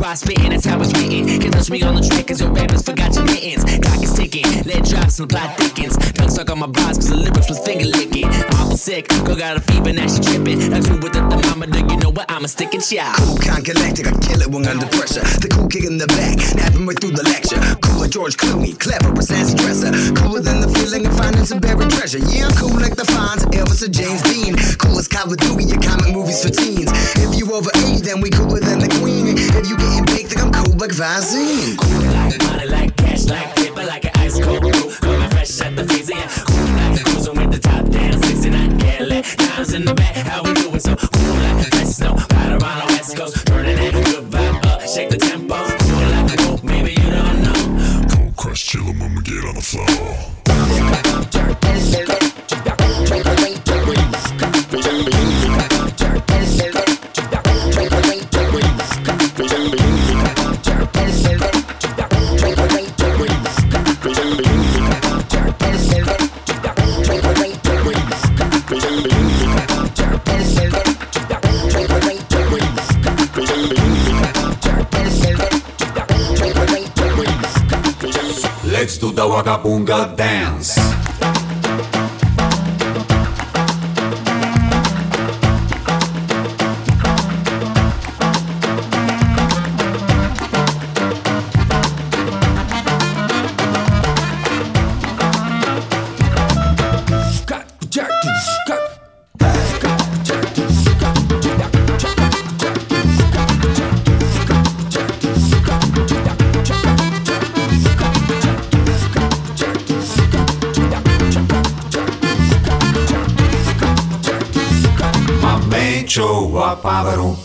Raw spitting, that's how it's written. Can't touch me on the track cause your rappers forgot your mittens. Clock is ticking, let drops and the plot thickens. Tongue stuck on my bars cause the lyrics was finger licking. Awful sick, girl got a fever, now she tripping. Like who with the thermometer, you know what, I'ma stick it, yeah. Cool, con galactic, I kill it when under pressure. The cool kick in the back, napping right through the lecture. Cooler George Clooney, clever as Sassy Dresser. Cooler than the feeling of finding some buried treasure. Yeah, cool like the Fonz, Elvis or James Dean. Cool as Call of Duty, your comic movies for teens. If you over 80, then we cooler than the Queen. If you getting baked, then I'm cool like Visine. Cool like money, like cash, like paper, like an ice cold brew. Coming fresh at the freezer, yeah. Cool like cruising with the top down, 69 Cadillac. Diamonds in the back, how we doing so cool like best snow. Let's Wagabunga dance. Mamento, paparum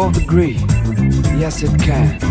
both agree, yes it can.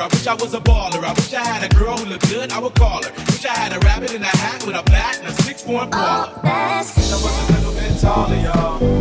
I wish I was a baller. I wish I had a girl who looked good, I would call her. Wish I had a rabbit in a hat with a bat and a six-point oh, baller. Oh, that's... I was a little bit taller, y'all.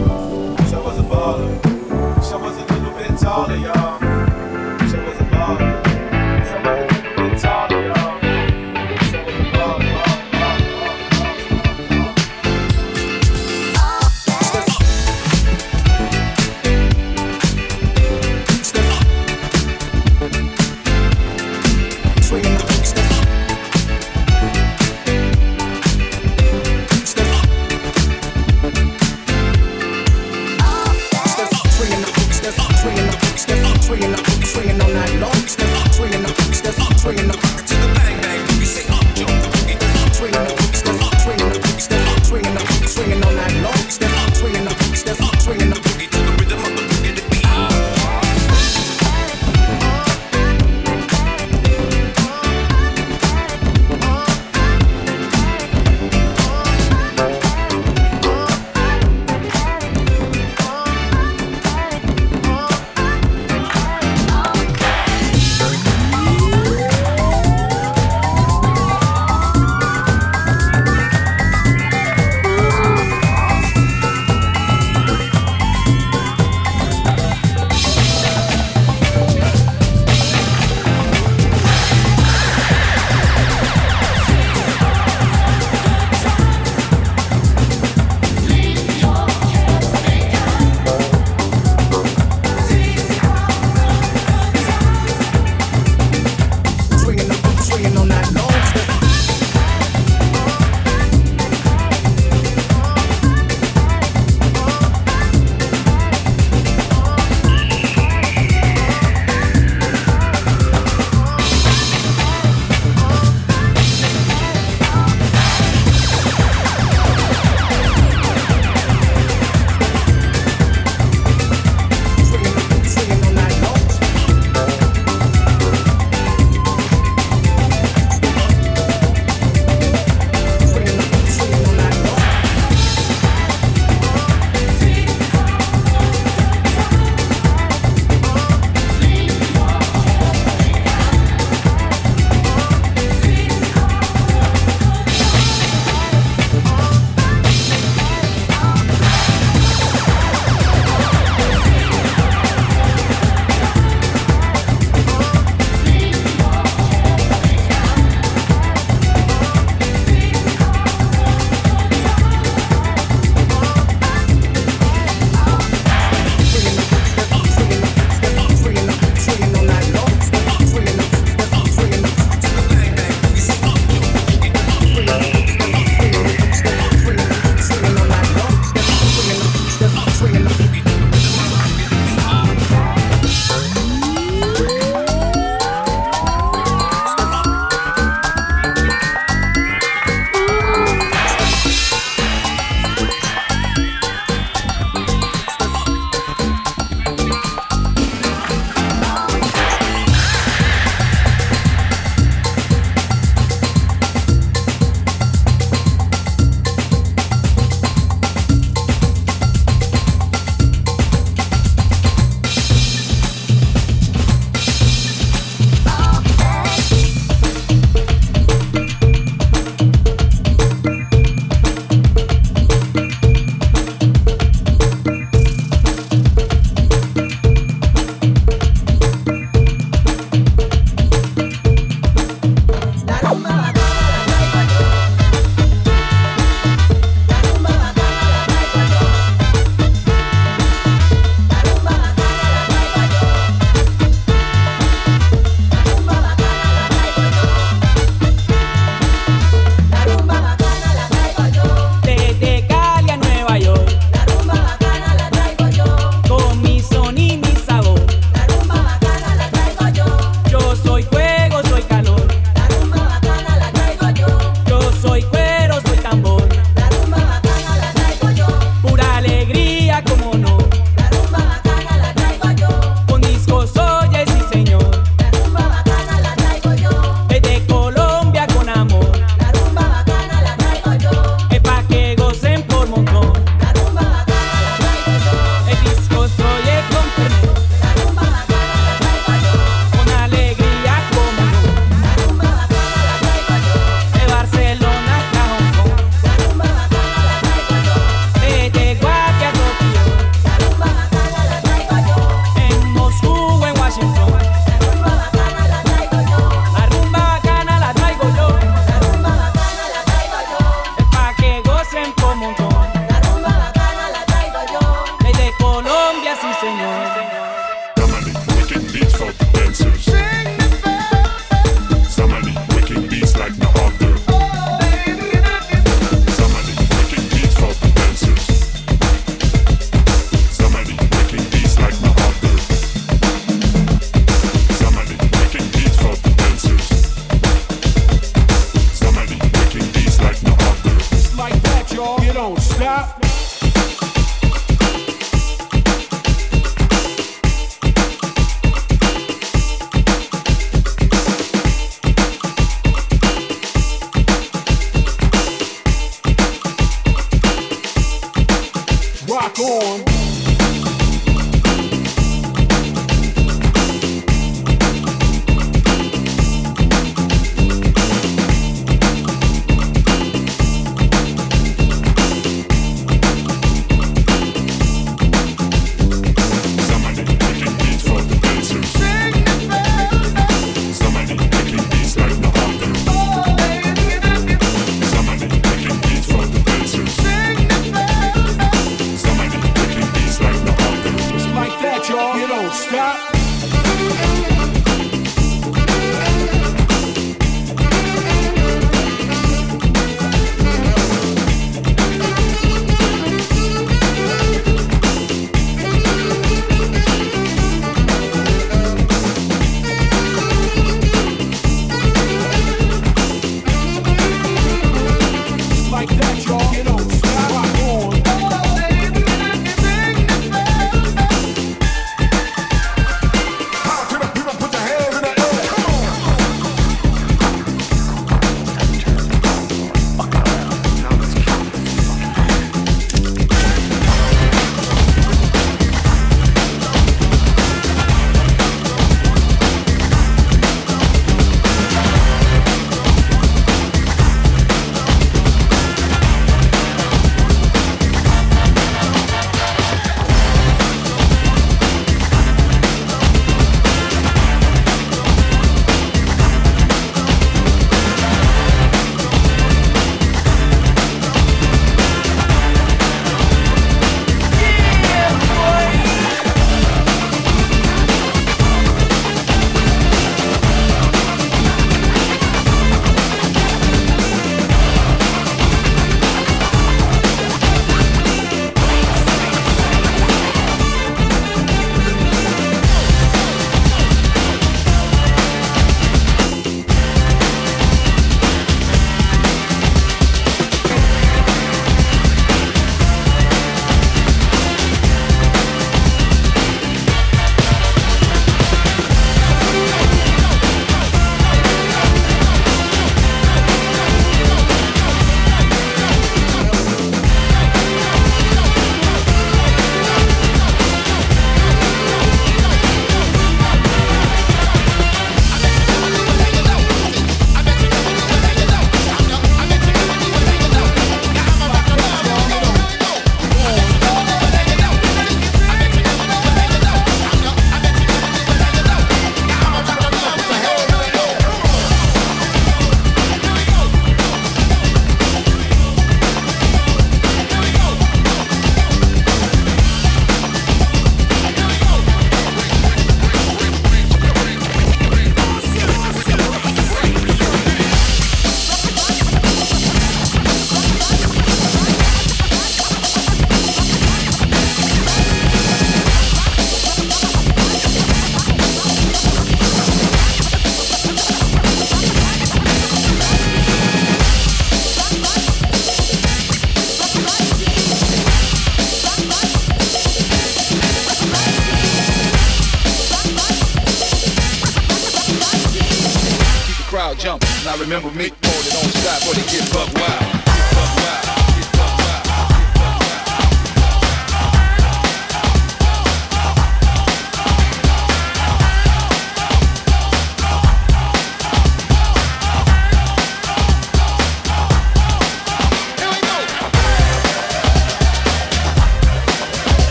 remember me, Hold it, don't stop, or they get buck wild. Buck wild.